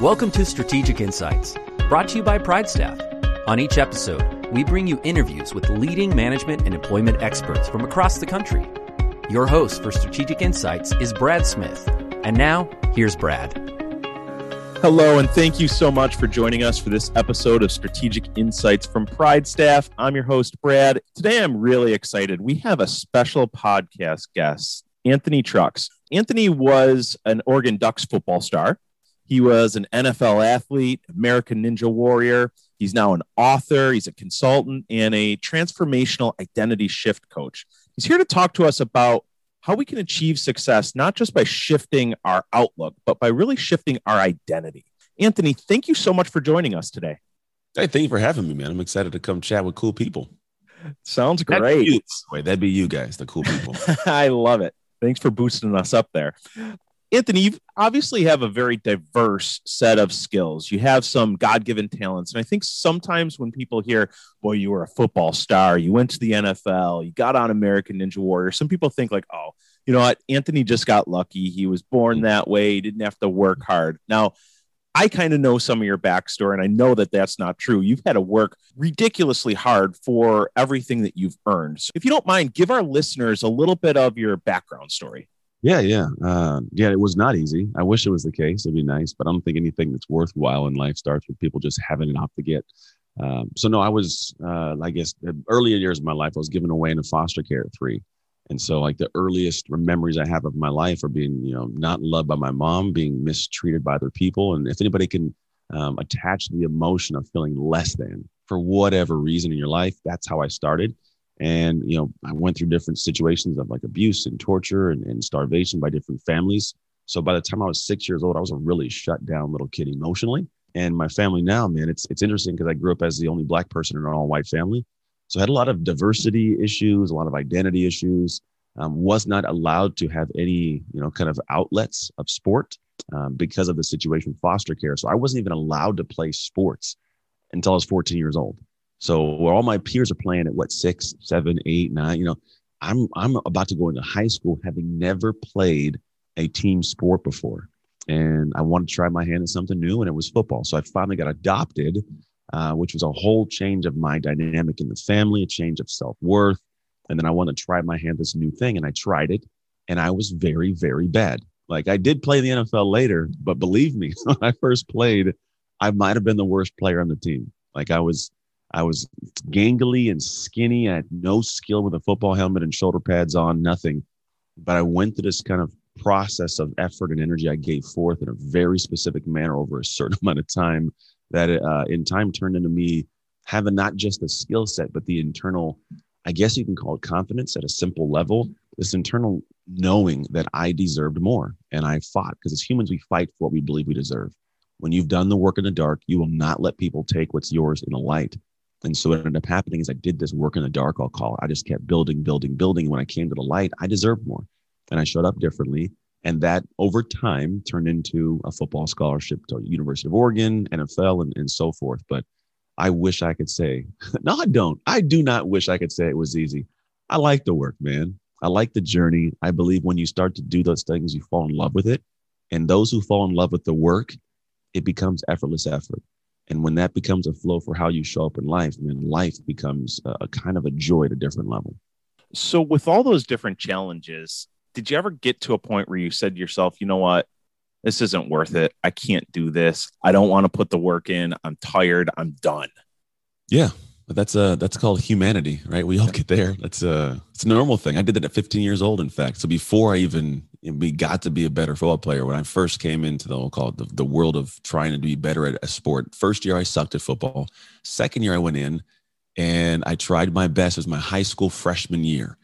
Welcome to Strategic Insights, brought to you by Pride Staff. On each episode, we bring you interviews with leading management and employment experts from across the country. Your host for Strategic Insights is Brad Smith. And now, here's Brad. Hello, and thank you so much for joining us for this episode of Strategic Insights from Pride Staff. I'm your host, Brad. Today, I'm really excited. We have a special podcast guest, Anthony Trucks. Anthony was an Oregon Ducks football star. He was an NFL athlete, American Ninja Warrior. He's now an author, he's a consultant, and a transformational identity shift coach. He's here to talk to us about how we can achieve success, not just by shifting our outlook, but by really shifting our identity. Anthony, thank you so much for joining us today. Hey, thank you for having me, man. I'm excited to come chat with cool people. Sounds That'd great. be you. Wait, that'd be you guys, the cool people. I love it. Thanks for boosting us up there. Anthony, you obviously have a very diverse set of skills. You have some God given talents. And I think sometimes when people hear, boy, you were a football star, you went to the NFL, you got on American Ninja Warrior, some people think, like, oh, you know what? Anthony just got lucky. He was born that way. He didn't have to work hard. Now, I kind of know some of your backstory, and I know that that's not true. You've had to work ridiculously hard for everything that you've earned. So, if you don't mind, give our listeners a little bit of your background story. Yeah, yeah. Uh, yeah, it was not easy. I wish it was the case. It'd be nice, but I don't think anything that's worthwhile in life starts with people just having it off to get. Um, so, no, I was, uh, I guess, the earlier years of my life, I was given away into foster care at three. And so, like, the earliest memories I have of my life are being, you know, not loved by my mom, being mistreated by other people. And if anybody can um, attach the emotion of feeling less than for whatever reason in your life, that's how I started. And, you know, I went through different situations of like abuse and torture and, and starvation by different families. So by the time I was six years old, I was a really shut down little kid emotionally. And my family now, man, it's it's interesting because I grew up as the only black person in an all white family. So I had a lot of diversity issues, a lot of identity issues. Um, was not allowed to have any, you know, kind of outlets of sport um, because of the situation foster care. So I wasn't even allowed to play sports until I was 14 years old. So where all my peers are playing at what six, seven, eight, nine, you know, I'm I'm about to go into high school having never played a team sport before, and I wanted to try my hand at something new, and it was football. So I finally got adopted, uh, which was a whole change of my dynamic in the family, a change of self worth, and then I wanted to try my hand this new thing, and I tried it, and I was very very bad. Like I did play the NFL later, but believe me, when I first played, I might have been the worst player on the team. Like I was I was gangly and skinny. I had no skill with a football helmet and shoulder pads on, nothing. But I went through this kind of process of effort and energy I gave forth in a very specific manner over a certain amount of time that uh, in time turned into me having not just the skill set, but the internal, I guess you can call it confidence at a simple level, this internal knowing that I deserved more. And I fought because as humans, we fight for what we believe we deserve. When you've done the work in the dark, you will not let people take what's yours in the light. And so what ended up happening is I did this work in the dark, I'll call it. I just kept building, building, building. When I came to the light, I deserved more. And I showed up differently. And that over time turned into a football scholarship to University of Oregon, NFL, and, and so forth. But I wish I could say, no, I don't. I do not wish I could say it was easy. I like the work, man. I like the journey. I believe when you start to do those things, you fall in love with it. And those who fall in love with the work, it becomes effortless effort. And when that becomes a flow for how you show up in life, then life becomes a, a kind of a joy at a different level. So, with all those different challenges, did you ever get to a point where you said to yourself, you know what? This isn't worth it. I can't do this. I don't want to put the work in. I'm tired. I'm done. Yeah, that's uh that's called humanity, right? We all get there. That's a it's a normal thing. I did that at 15 years old, in fact. So before I even we got to be a better football player, when I first came into the we'll call the, the world of trying to be better at a sport. First year I sucked at football. Second year I went in and I tried my best. It was my high school freshman year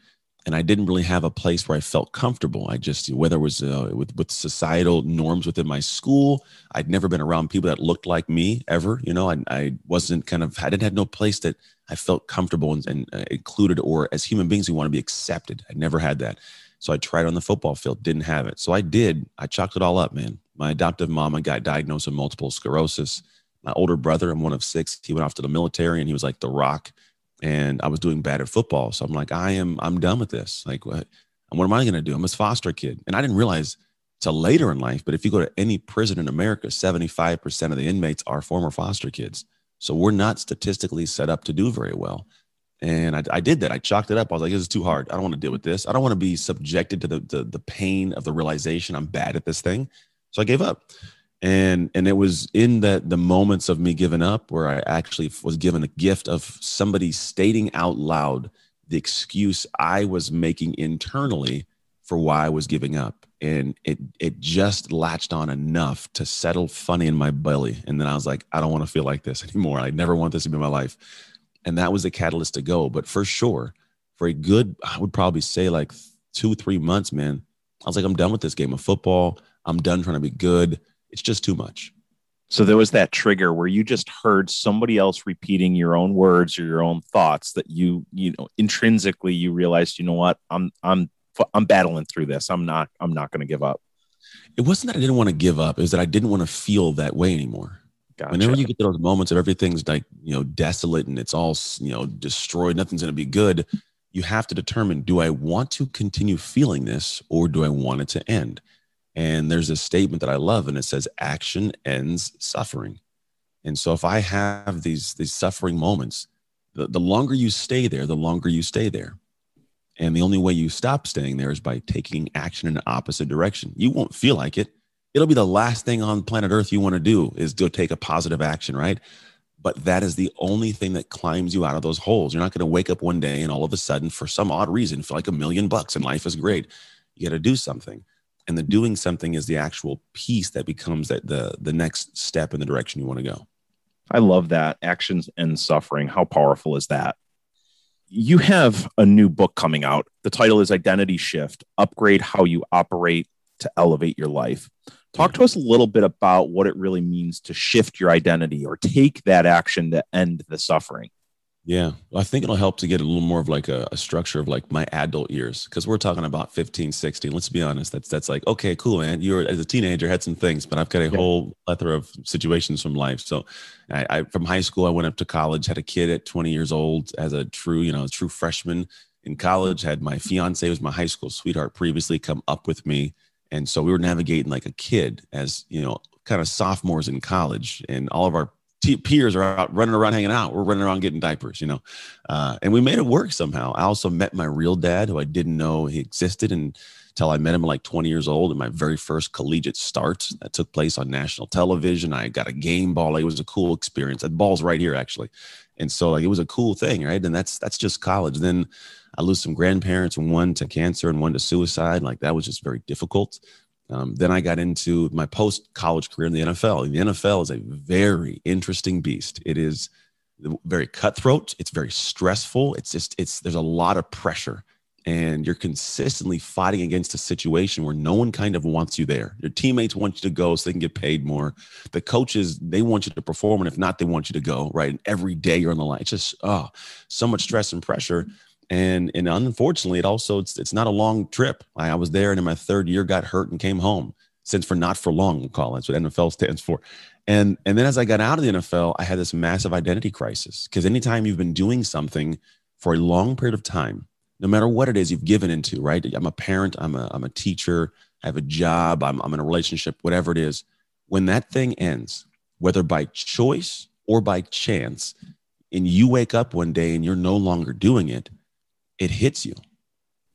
and I didn't really have a place where I felt comfortable. I just whether it was uh, with with societal norms within my school, I'd never been around people that looked like me ever. You know, I, I wasn't kind of I didn't have no place that I felt comfortable and, and uh, included, or as human beings we want to be accepted. I never had that, so I tried on the football field, didn't have it. So I did. I chalked it all up, man. My adoptive mom, I got diagnosed with multiple sclerosis. My older brother, I'm one of six. He went off to the military, and he was like the rock and I was doing bad at football. So I'm like, I am, I'm done with this. Like, what, what am I going to do? I'm a foster kid. And I didn't realize to later in life. But if you go to any prison in America, 75% of the inmates are former foster kids. So we're not statistically set up to do very well. And I, I, did that. I chalked it up. I was like, this is too hard. I don't want to deal with this. I don't want to be subjected to the, the, the pain of the realization I'm bad at this thing. So I gave up. And and it was in that the moments of me giving up where I actually was given a gift of somebody stating out loud the excuse I was making internally for why I was giving up. And it it just latched on enough to settle funny in my belly. And then I was like, I don't want to feel like this anymore. I never want this to be my life and that was the catalyst to go. But for sure, for a good, I would probably say like two, three months, man, I was like, I'm done with this game of football. I'm done trying to be good. It's just too much. So there was that trigger where you just heard somebody else repeating your own words or your own thoughts that you, you know, intrinsically you realized, you know what, I'm, I'm, I'm battling through this. I'm not, I'm not going to give up. It wasn't that I didn't want to give up. It was that I didn't want to feel that way anymore. Gotcha. Whenever you get to those moments of everything's like, you know, desolate and it's all, you know, destroyed, nothing's going to be good, you have to determine do I want to continue feeling this or do I want it to end? And there's a statement that I love and it says action ends suffering. And so if I have these these suffering moments, the, the longer you stay there, the longer you stay there. And the only way you stop staying there is by taking action in the opposite direction. You won't feel like it it'll be the last thing on planet Earth you want to do is to take a positive action, right? But that is the only thing that climbs you out of those holes. You're not going to wake up one day and all of a sudden, for some odd reason, feel like a million bucks and life is great. You got to do something. And the doing something is the actual piece that becomes that the the next step in the direction you want to go. I love that. Actions and suffering. How powerful is that? You have a new book coming out. The title is Identity Shift Upgrade How You Operate to Elevate Your Life. Talk to us a little bit about what it really means to shift your identity or take that action to end the suffering. Yeah, I think it'll help to get a little more of like a, a structure of like my adult years because we're talking about 15, 16. Let's be honest. That's that's like okay, cool, man. You were as a teenager had some things, but I've got a yeah. whole plethora of situations from life. So, I, I, from high school, I went up to college, had a kid at 20 years old as a true, you know, true freshman in college. Had my fiance was my high school sweetheart previously come up with me and so we were navigating like a kid as, you know, kind of sophomores in college and all of our peers are out running around hanging out. We're running around getting diapers, you know, uh, and we made it work somehow. I also met my real dad who I didn't know he existed until I met him like 20 years old in my very first collegiate start that took place on national television. I got a game ball. It was a cool experience. That ball's right here actually. And so like it was a cool thing, right? And that's that's just college. Then I lose some grandparents, one to cancer and one to suicide. Like that was just very difficult. Um, then I got into my post college career in the NFL. The NFL is a very interesting beast. It is very cutthroat. It's very stressful. It's just, it's, there's a lot of pressure and you're consistently fighting against a situation where no one kind of wants you there. Your teammates want you to go so they can get paid more. The coaches, they want you to perform. And if not, they want you to go, right? And every day you're on the line. It's just, oh, so much stress and pressure and and unfortunately, it also it's it's not a long trip. I, I was there, and in my third year, got hurt and came home. Since for not for long, we'll call it. That's what NFL stands for. And and then as I got out of the NFL, I had this massive identity crisis because anytime you've been doing something for a long period of time, no matter what it is you've given into, right? I'm a parent, I'm a I'm a teacher, I have a job, I'm I'm in a relationship, whatever it is. When that thing ends, whether by choice or by chance, and you wake up one day and you're no longer doing it, it hits you.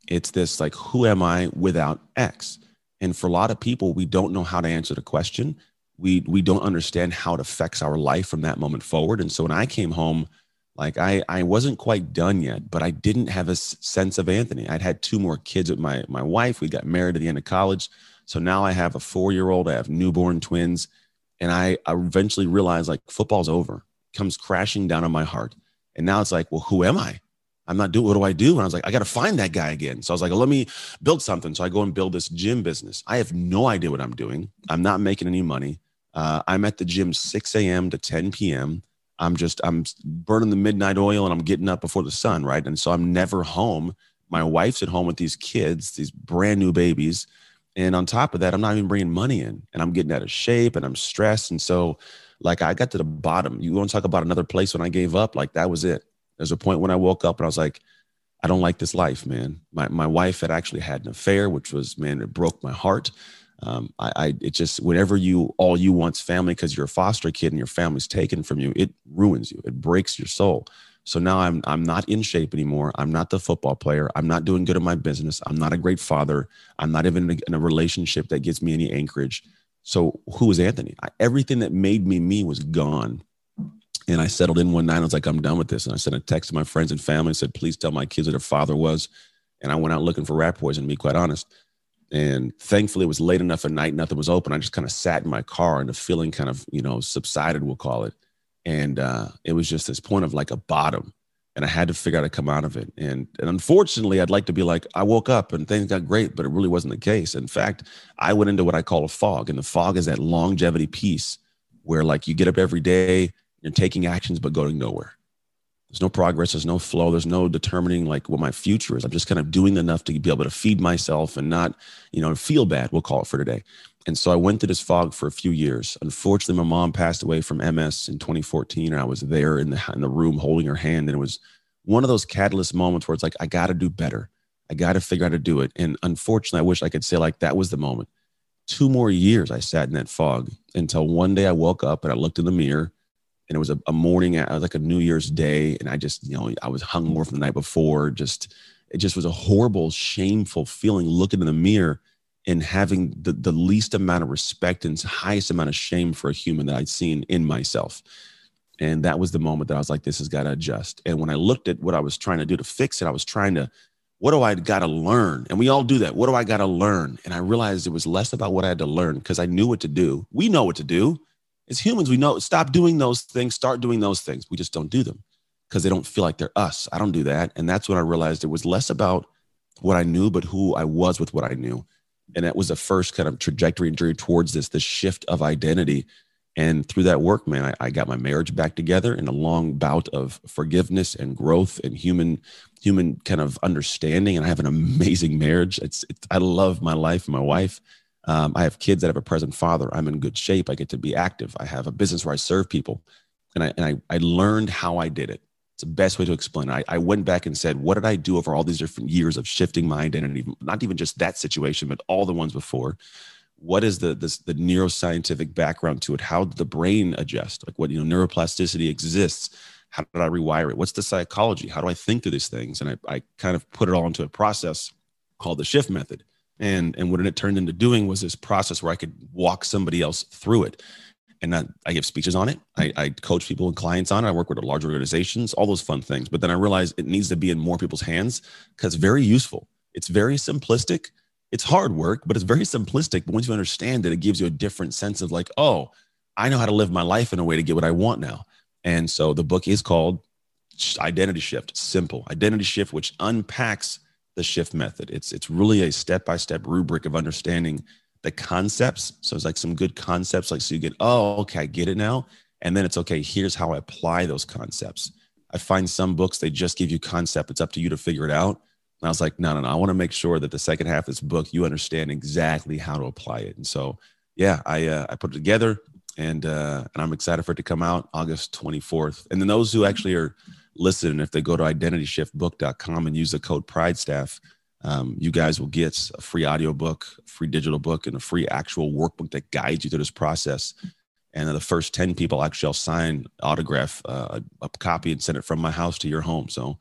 It's this like, who am I without X? And for a lot of people, we don't know how to answer the question. We we don't understand how it affects our life from that moment forward. And so when I came home, like I I wasn't quite done yet, but I didn't have a sense of Anthony. I'd had two more kids with my my wife. We got married at the end of college. So now I have a four year old. I have newborn twins, and I, I eventually realized like football's over. Comes crashing down on my heart, and now it's like, well, who am I? I'm not doing what do I do? And I was like, I got to find that guy again. So I was like, let me build something. So I go and build this gym business. I have no idea what I'm doing. I'm not making any money. Uh, I'm at the gym 6 a.m. to 10 p.m. I'm just, I'm burning the midnight oil and I'm getting up before the sun, right? And so I'm never home. My wife's at home with these kids, these brand new babies. And on top of that, I'm not even bringing money in and I'm getting out of shape and I'm stressed. And so, like, I got to the bottom. You want to talk about another place when I gave up? Like, that was it. There's a point when I woke up and I was like, I don't like this life, man. My, my wife had actually had an affair, which was, man, it broke my heart. Um, I, I, it just whenever you all you want's family because you're a foster kid and your family's taken from you, it ruins you. It breaks your soul. So now I'm I'm not in shape anymore. I'm not the football player. I'm not doing good in my business. I'm not a great father. I'm not even in a, in a relationship that gives me any anchorage. So who was Anthony? I, everything that made me me was gone. And I settled in one night. I was like, I'm done with this. And I sent a text to my friends and family and said, please tell my kids who their father was. And I went out looking for rat poison, to be quite honest. And thankfully, it was late enough at night, nothing was open. I just kind of sat in my car and the feeling kind of, you know, subsided, we'll call it. And uh, it was just this point of like a bottom. And I had to figure out how to come out of it. And, and unfortunately, I'd like to be like, I woke up and things got great, but it really wasn't the case. In fact, I went into what I call a fog. And the fog is that longevity piece where like you get up every day, you're taking actions, but going nowhere there's no progress there's no flow there's no determining like what my future is. I'm just kind of doing enough to be able to feed myself and not you know feel bad we'll call it for today. And so i went through this fog for a few years. Unfortunately my mom passed away from ms in 2014 and i was there in the in the room holding her hand and it was one of those catalyst moments where it's like i got to do better. I got to figure out how to do it. And unfortunately i wish i could say like that was the moment. Two more years i sat in that fog until one day i woke up and i looked in the mirror and it was a, a morning at like a New Year's Day, and I just you know I was hungover from the night before. Just it just was a horrible, shameful feeling looking in the mirror and having the, the least amount of respect and highest amount of shame for a human that I'd seen in myself. And that was the moment that I was like, this has got to adjust. And when I looked at what I was trying to do to fix it, I was trying to, what do I got to learn? And we all do that. What do I got to learn? And I realized it was less about what I had to learn because I knew what to do. We know what to do as humans, we know stop doing those things, start doing those things. We just don't do them because they don't feel like they're us. I don't do that. And that's when I realized it was less about what I knew, but who I was with what I knew. And that was the first kind of trajectory and journey towards this, this shift of identity. And through that work, man, I, I, got my marriage back together in a long bout of forgiveness and growth and human, human kind of understanding. And I have an amazing marriage. It's, it's I love my life and my wife. Um, I have kids that have a present father. I'm in good shape. I get to be active. I have a business where I serve people. And I, and I, I learned how I did it. It's the best way to explain it. I, I went back and said, what did I do over all these different years of shifting my identity? Not even just that situation, but all the ones before. What is the, the, neuroscientific background to it? How did the brain adjust? Like what, you know, neuroplasticity exists. How did I rewire it? What's the psychology? How do I think through these things? And I, I kind of put it all into a process called the shift method and and what it turned into doing was this process where i could walk somebody else through it. And I, I give speeches on it. I, I coach people and clients on it. I work with large organizations all those fun things. But then i realized it needs to be in more people's hands because very useful. It's very simplistic. It's hard work but it's very simplistic. But once you understand it it gives you a different sense of like oh i know how to live my life in a way to get what i want now. And so the book is called identity shift simple identity shift which unpacks the shift method. It's it's really a step by step rubric of understanding the concepts. So it's like some good concepts, like so you get, oh, okay, I get it now. And then it's okay, here's how I apply those concepts. I find some books they just give you concept. It's up to you to figure it out. And I was like, no, no, no. I want to make sure that the second half of this book you understand exactly how to apply it. And so, yeah, I uh, I put it together, and uh, and I'm excited for it to come out August 24th. And then those who actually are listed. And if they go to identityshiftbook.com and use the code Pride Staff, um, you guys will get a free audiobook, a free digital book, and a free actual workbook that guides you through this process. And the first 10 people actually I'll sign, autograph uh, a, a copy and send it from my house to your home. So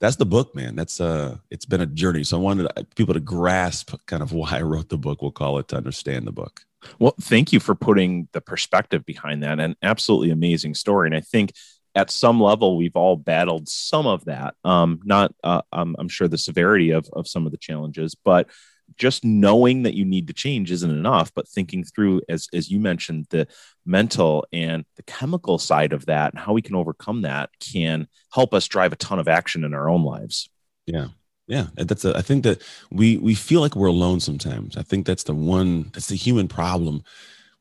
that's the book, man. That's uh, it's been a journey. So I wanted people to grasp kind of why I wrote the book. We'll call it to understand the book. Well, thank you for putting the perspective behind that. An absolutely amazing story. And I think at some level we've all battled some of that. Um, not uh, I'm, I'm sure the severity of, of some of the challenges but just knowing that you need to change isn't enough but thinking through as as you mentioned the mental and the chemical side of that and how we can overcome that can help us drive a ton of action in our own lives. Yeah. Yeah. That's a, i think that we we feel like we're alone sometimes. I think that's the one that's the human problem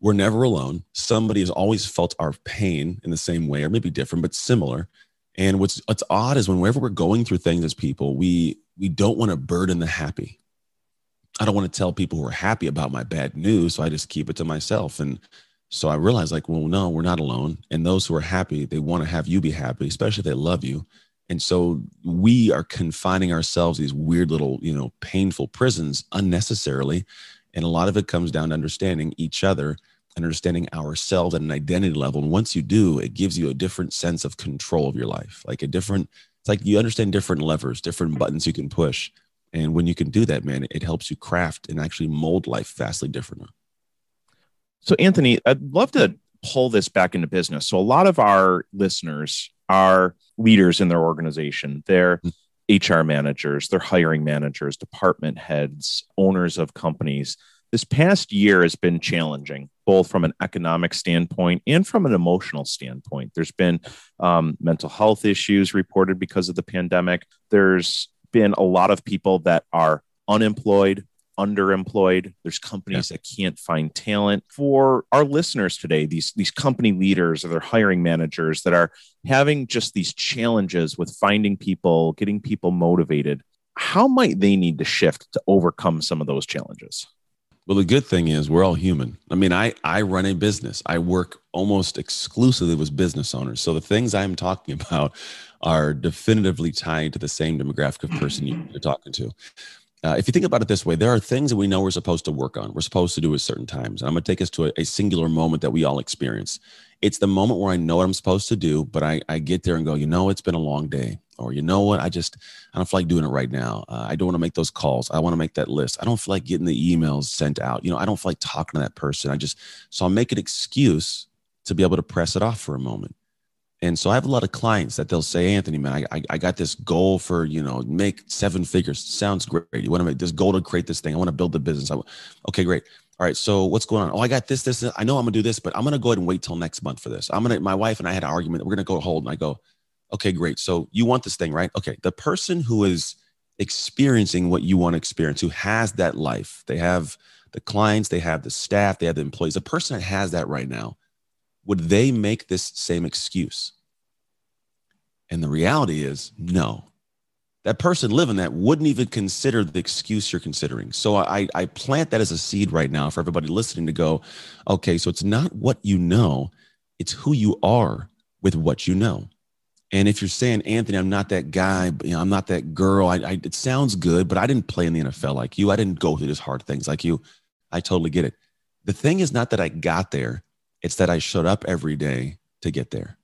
we're never alone. Somebody has always felt our pain in the same way, or maybe different, but similar. And what's what's odd is whenever we're going through things as people, we we don't want to burden the happy. I don't want to tell people who are happy about my bad news, so I just keep it to myself. And so I realized, like, well, no, we're not alone. And those who are happy, they want to have you be happy, especially if they love you. And so we are confining ourselves these weird little, you know, painful prisons unnecessarily And a lot of it comes down to understanding each other and understanding ourselves at an identity level. And once you do, it gives you a different sense of control of your life, like a different, it's like you understand different levers, different buttons you can push. And when you can do that, man, it helps you craft and actually mold life vastly different. So, Anthony, I'd love to pull this back into business. So, a lot of our listeners are leaders in their organization. They're mm. HR managers, they're hiring managers, department heads, owners of companies. This past year has been challenging, both from an economic standpoint and from an emotional standpoint. There's been um, mental health issues reported because of the pandemic. There's been a lot of people that are unemployed, underemployed. There's companies yeah. that can't find talent. For our listeners today, these these company leaders or their hiring managers that are having just these challenges with finding people, getting people motivated, how might they need to shift to overcome some of those challenges? Well, the good thing is we're all human. I mean, I I run a business. I work almost exclusively with business owners. So the things I'm talking about are definitively tied to the same demographic of person you're talking to. Uh, if you think about it this way, there are things that we know we're supposed to work on. We're supposed to do at certain times. And I'm going to take us to a, a, singular moment that we all experience. It's the moment where I know what I'm supposed to do, but I, I get there and go, you know, it's been a long day. Or, you know what, I just, I don't feel like doing it right now. Uh, I don't want to make those calls. I want to make that list. I don't feel like getting the emails sent out. You know, I don't feel like talking to that person. I just, so I'll make an excuse to be able to press it off for a moment. And so I have a lot of clients that they'll say, Anthony, man, I, I got this goal for, you know, make seven figures. Sounds great. You want to make this goal to create this thing. I want to build the business. I, okay, great. All right. So what's going on? Oh, I got this, this, this. I know I'm gonna do this, but I'm gonna go ahead and wait till next month for this. I'm gonna, my wife and I had an argument we're gonna go hold. And I go, okay, great. So you want this thing, right? Okay. The person who is experiencing what you want to experience, who has that life, they have the clients, they have the staff, they have the employees, the person that has that right now, would they make this same excuse? And the reality is, no. That person living that wouldn't even consider the excuse you're considering. So I, I plant that as a seed right now for everybody listening to go, okay, so it's not what you know, it's who you are with what you know. And if you're saying, Anthony, I'm not that guy, you know, I'm not that girl, I, I, it sounds good, but I didn't play in the NFL like you. I didn't go through these hard things like you. I totally get it. The thing is not that I got there, it's that I showed up every day to get there.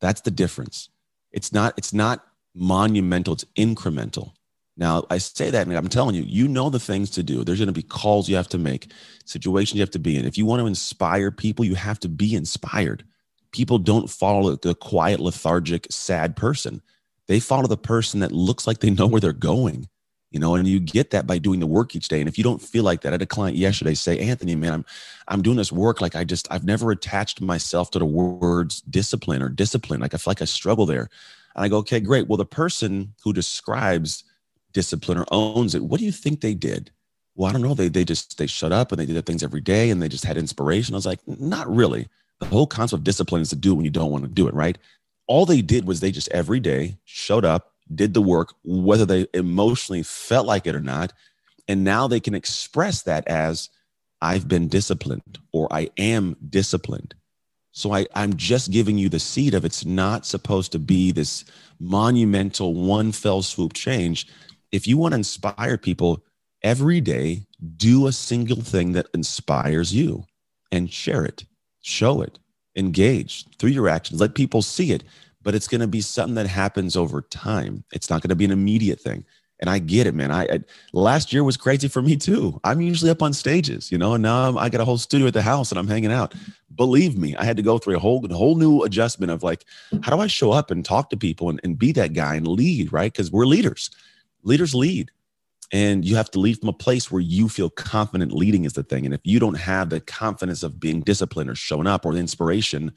That's the difference. It's not, it's not monumental, it's incremental. Now, I say that, and I'm telling you, you know the things to do. There's going to be calls you have to make, situations you have to be in. If you want to inspire people, you have to be inspired. People don't follow the quiet, lethargic, sad person. They follow the person that looks like they know where they're going you know and you get that by doing the work each day. And if you don't feel like that i had a client yesterday say anthony man i'm i'm doing this work like i just i've never attached myself to the words discipline or discipline. Like i feel like i struggle there. And i go okay great. Well the person who describes discipline or owns it what do you think they did? Well i don't know. They they just they shut up and they did their things every day and they just had inspiration. I was like not really. The whole concept of discipline is to do it when you don't want to do it right? All they did was they just every day showed up did the work, whether they emotionally felt like it or not. And now they can express that as I've been disciplined or I am disciplined. So I, I'm just giving you the seed of it's not supposed to be this monumental one fell swoop change. If you want to inspire people every day, do a single thing that inspires you and share it, show it, engage through your actions, let people see it but it's going to be something that happens over time. It's not going to be an immediate thing. And I get it, man. I, I, last year was crazy for me too. I'm usually up on stages, you know, and now I'm, i got a whole studio at the house and I'm hanging out. Believe me, I had to go through a whole whole new adjustment of like, how do I show up and talk to people and, and be that guy and lead, right? Because we're leaders. Leaders lead. And you have to lead from a place where you feel confident leading is the thing. And if you don't have the confidence of being disciplined or showing up or the inspiration,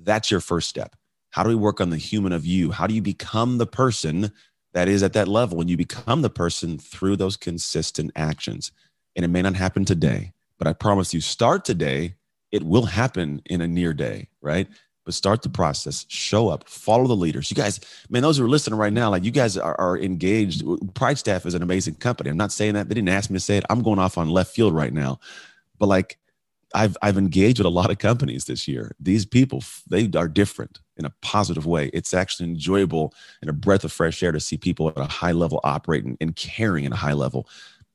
that's your first step. How do we work on the human of you? How do you become the person that is at that level? And you become the person through those consistent actions. And it may not happen today, but I promise you, start today. It will happen in a near day, right? But start the process, show up, follow the leaders. You guys, man, those who are listening right now, like you guys are, are engaged. Pride Staff is an amazing company. I'm not saying that. They didn't ask me to say it. I'm going off on left field right now. But like, I've I've engaged with a lot of companies this year. These people they are different in a positive way. It's actually enjoyable and a breath of fresh air to see people at a high level operating and caring at a high level.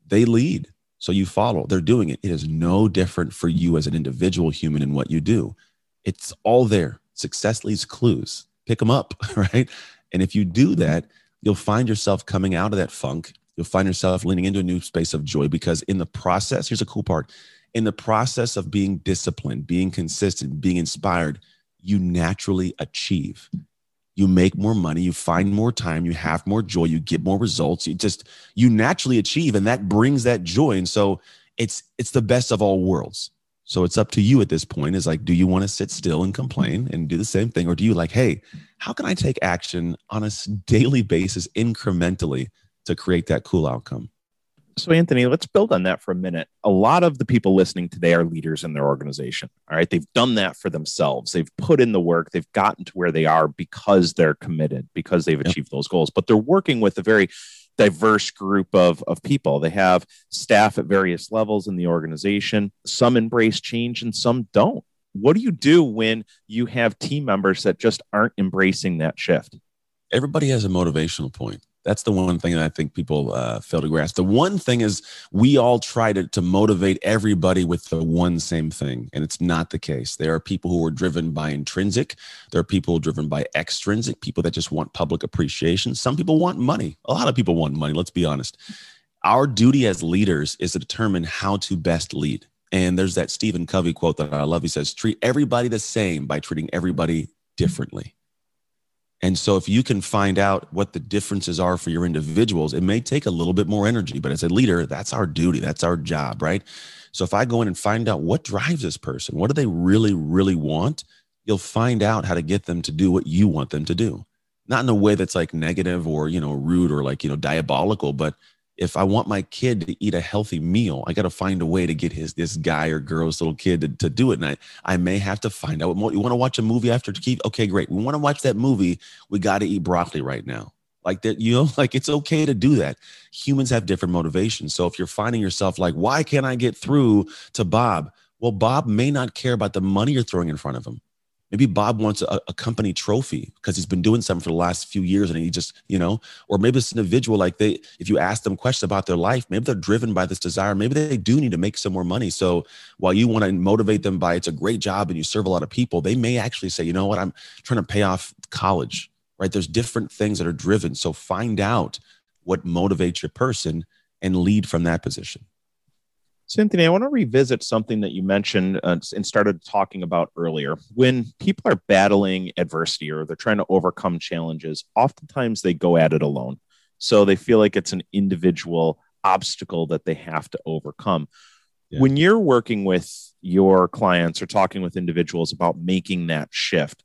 They lead. So you follow, they're doing it. It is no different for you as an individual human in what you do. It's all there. Success leaves clues. Pick them up, right? And if you do that, you'll find yourself coming out of that funk. You'll find yourself leaning into a new space of joy because in the process, here's a cool part in the process of being disciplined, being consistent, being inspired, you naturally achieve. You make more money, you find more time, you have more joy, you get more results. You just you naturally achieve and that brings that joy. And so it's it's the best of all worlds. So it's up to you at this point is like, do you want to sit still and complain and do the same thing? Or do you like, hey, how can I take action on a daily basis incrementally to create that cool outcome? So, Anthony, let's build on that for a minute. A lot of the people listening today are leaders in their organization. All right. They've done that for themselves. They've put in the work. They've gotten to where they are because they're committed, because they've achieved those goals. But they're working with a very diverse group of, of people. They have staff at various levels in the organization. Some embrace change and some don't. What do you do when you have team members that just aren't embracing that shift? Everybody has a motivational point. That's the one thing that I think people uh, fail to grasp. The one thing is we all try to, to motivate everybody with the one same thing, and it's not the case. There are people who are driven by intrinsic. There are people driven by extrinsic, people that just want public appreciation. Some people want money. A lot of people want money, let's be honest. Our duty as leaders is to determine how to best lead. And there's that Stephen Covey quote that I love. He says, treat everybody the same by treating everybody differently. And so, if you can find out what the differences are for your individuals, it may take a little bit more energy, but as a leader, that's our duty, that's our job, right? So, if I go in and find out what drives this person, what do they really, really want, you'll find out how to get them to do what you want them to do. Not in a way that's like negative or, you know, rude or like, you know, diabolical, but if I want my kid to eat a healthy meal, I got to find a way to get his this guy or girl's little kid to, to do it. And I, I may have to find out what you want to watch a movie after to keep. Okay, great. We want to watch that movie. We got to eat broccoli right now. Like that, you know, like it's okay to do that. Humans have different motivations. So if you're finding yourself like, why can't I get through to Bob? Well, Bob may not care about the money you're throwing in front of him. Maybe Bob wants a, a, company trophy because he's been doing something for the last few years and he just, you know, or maybe it's an individual like they, if you ask them questions about their life, maybe they're driven by this desire. Maybe they do need to make some more money. So while you want to motivate them by it's a great job and you serve a lot of people, they may actually say, you know what, I'm trying to pay off college, right? There's different things that are driven. So find out what motivates your person and lead from that position. Cynthia, I want to revisit something that you mentioned uh, and started talking about earlier. When people are battling adversity or they're trying to overcome challenges, oftentimes they go at it alone. So they feel like it's an individual obstacle that they have to overcome. Yeah. When you're working with your clients or talking with individuals about making that shift,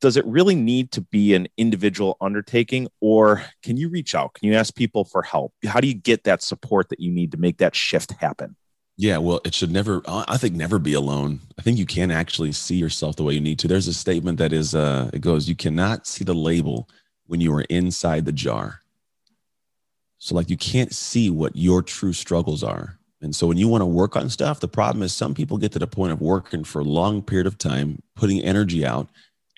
does it really need to be an individual undertaking or can you reach out? Can you ask people for help? How do you get that support that you need to make that shift happen? Yeah well it should never i think never be alone. I think you can actually see yourself the way you need to. There's a statement that is uh it goes you cannot see the label when you are inside the jar. So like you can't see what your true struggles are. And so when you want to work on stuff the problem is some people get to the point of working for a long period of time putting energy out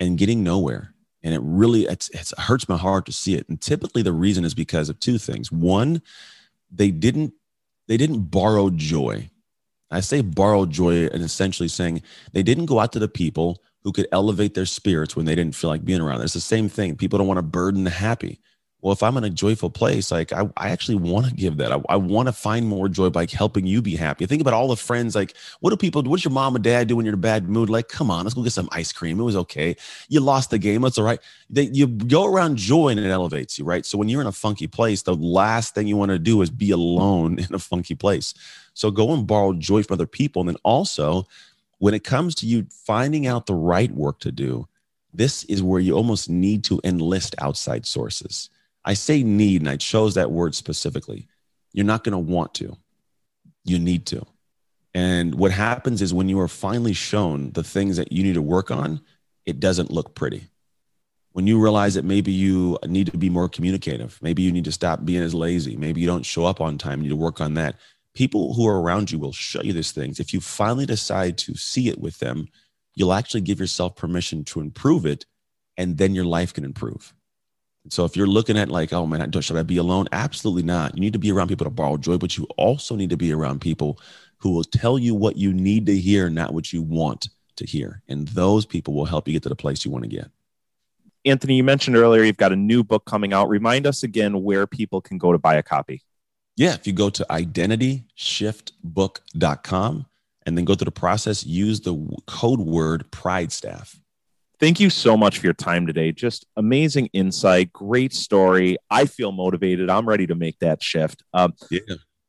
and getting nowhere. And it really it's, it hurts my heart to see it. And typically the reason is because of two things. One, they didn't they didn't borrow joy. I say borrow joy and essentially saying they didn't go out to the people who could elevate their spirits when they didn't feel like being around. It's the same thing. People don't want to burden the happy well if i'm in a joyful place like i, I actually want to give that. I, I want to find more joy by helping you be happy. Think about all the friends like what do people what's your mom and dad do when you're in a bad mood? Like come on let's go get some ice cream. It was okay. You lost the game. That's all right. They, you go around joy and it elevates you right? So when you're in a funky place the last thing you want to do is be alone in a funky place. So go and borrow joy from other people. And then also when it comes to you finding out the right work to do this is where you almost need to enlist outside sources I say need, and I chose that word specifically. You're not going to want to, you need to. And what happens is when you are finally shown the things that you need to work on, it doesn't look pretty. When you realize that maybe you need to be more communicative, maybe you need to stop being as lazy, maybe you don't show up on time, you need to work on that. People who are around you will show you these things. If you finally decide to see it with them, you'll actually give yourself permission to improve it, and then your life can improve. So if you're looking at like, oh man, should I be alone? Absolutely not. You need to be around people to borrow joy, but you also need to be around people who will tell you what you need to hear, not what you want to hear. And those people will help you get to the place you want to get. Anthony, you mentioned earlier you've got a new book coming out. Remind us again where people can go to buy a copy. Yeah, if you go to identityshiftbook.com and then go through the process, use the code word Pride Staff. Thank you so much for your time today. Just amazing insight, great story. I feel motivated. I'm ready to make that shift. Um, yeah.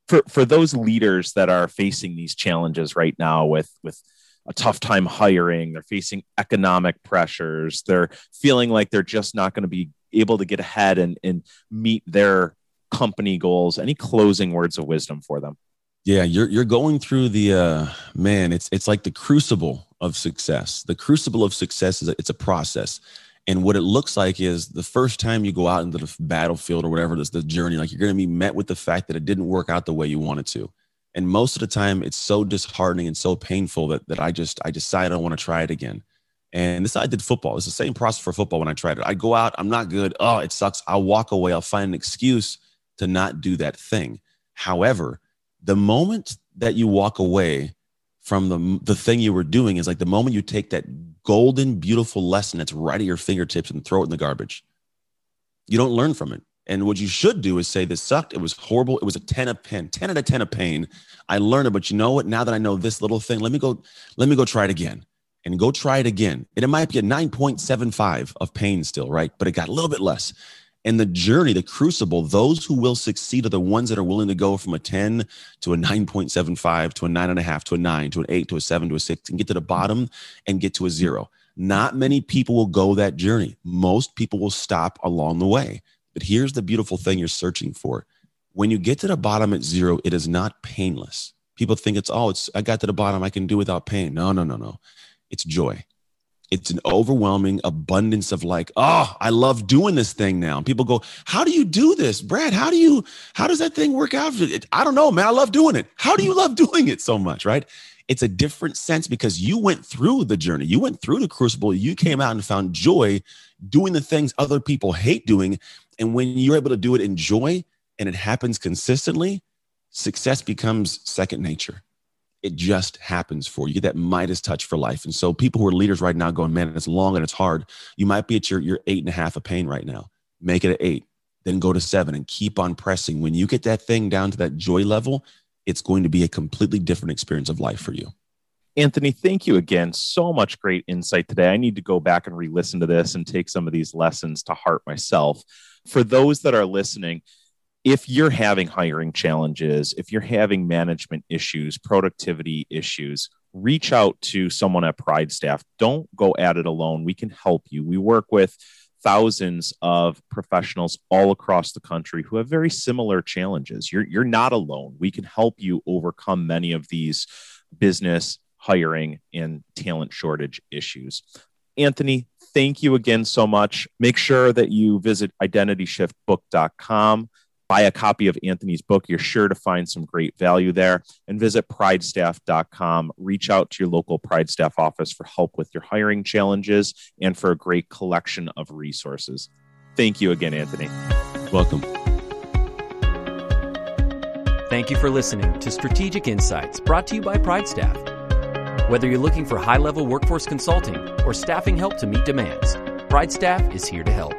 For for those leaders that are facing these challenges right now with with a tough time hiring, they're facing economic pressures, they're feeling like they're just not going to be able to get ahead and, and meet their company goals. Any closing words of wisdom for them? Yeah, you're you're going through the uh man, it's it's like the crucible of success. The crucible of success is a, it's a process. And what it looks like is the first time you go out into the battlefield or whatever this the journey, like you're going to be met with the fact that it didn't work out the way you wanted to. And most of the time it's so disheartening and so painful that that I just I decide I want to try it again. And this I did football. It's the same process for football when I tried it. I go out, I'm not good. Oh, it sucks. I'll walk away. I'll find an excuse to not do that thing. However, the moment that you walk away from the, the thing you were doing is like the moment you take that golden, beautiful lesson that's right at your fingertips and throw it in the garbage. You don't learn from it. And what you should do is say, This sucked. It was horrible. It was a 10 of pain, 10 out of 10 of pain. I learned it, but you know what? Now that I know this little thing, let me go, let me go try it again and go try it again. And it might be a 9.75 of pain still, right? But it got a little bit less and the journey, the crucible, those who will succeed are the ones that are willing to go from a 10 to a 9.75 to a nine and a half to a nine to an eight to a seven to a six and get to the bottom and get to a zero. Not many people will go that journey. Most people will stop along the way. But here's the beautiful thing you're searching for. When you get to the bottom at zero, it is not painless. People think it's, oh, it's, I got to the bottom, I can do without pain. No, no, no, no. It's joy it's an overwhelming abundance of like oh i love doing this thing now. And people go how do you do this brad? How do you how does that thing work out i don't know man i love doing it. How do you love doing it so much right? It's a different sense because you went through the journey. You went through the crucible. You came out and found joy doing the things other people hate doing. And when you're able to do it in joy and it happens consistently success becomes second nature it just happens for you. You get that Midas touch for life. And so people who are leaders right now going, man, it's long and it's hard. You might be at your, your eight and a half of pain right now. Make it an eight, then go to seven and keep on pressing. When you get that thing down to that joy level, it's going to be a completely different experience of life for you. Anthony, thank you again. So much great insight today. I need to go back and re listen to this and take some of these lessons to heart myself. For those that are listening, if you're having hiring challenges, if you're having management issues, productivity issues, reach out to someone at Pride Staff. Don't go at it alone. We can help you. We work with thousands of professionals all across the country who have very similar challenges. You're, you're not alone. We can help you overcome many of these business, hiring, and talent shortage issues. Anthony, thank you again so much. Make sure that you visit identityshiftbook.com buy a copy of Anthony's book. You're sure to find some great value there. And visit pridestaff.com. Reach out to your local Pride Staff office for help with your hiring challenges and for a great collection of resources. Thank you again, Anthony. Welcome. Thank you for listening to Strategic Insights brought to you by Pride Staff. Whether you're looking for high level workforce consulting or staffing help to meet demands, Pride Staff is here to help.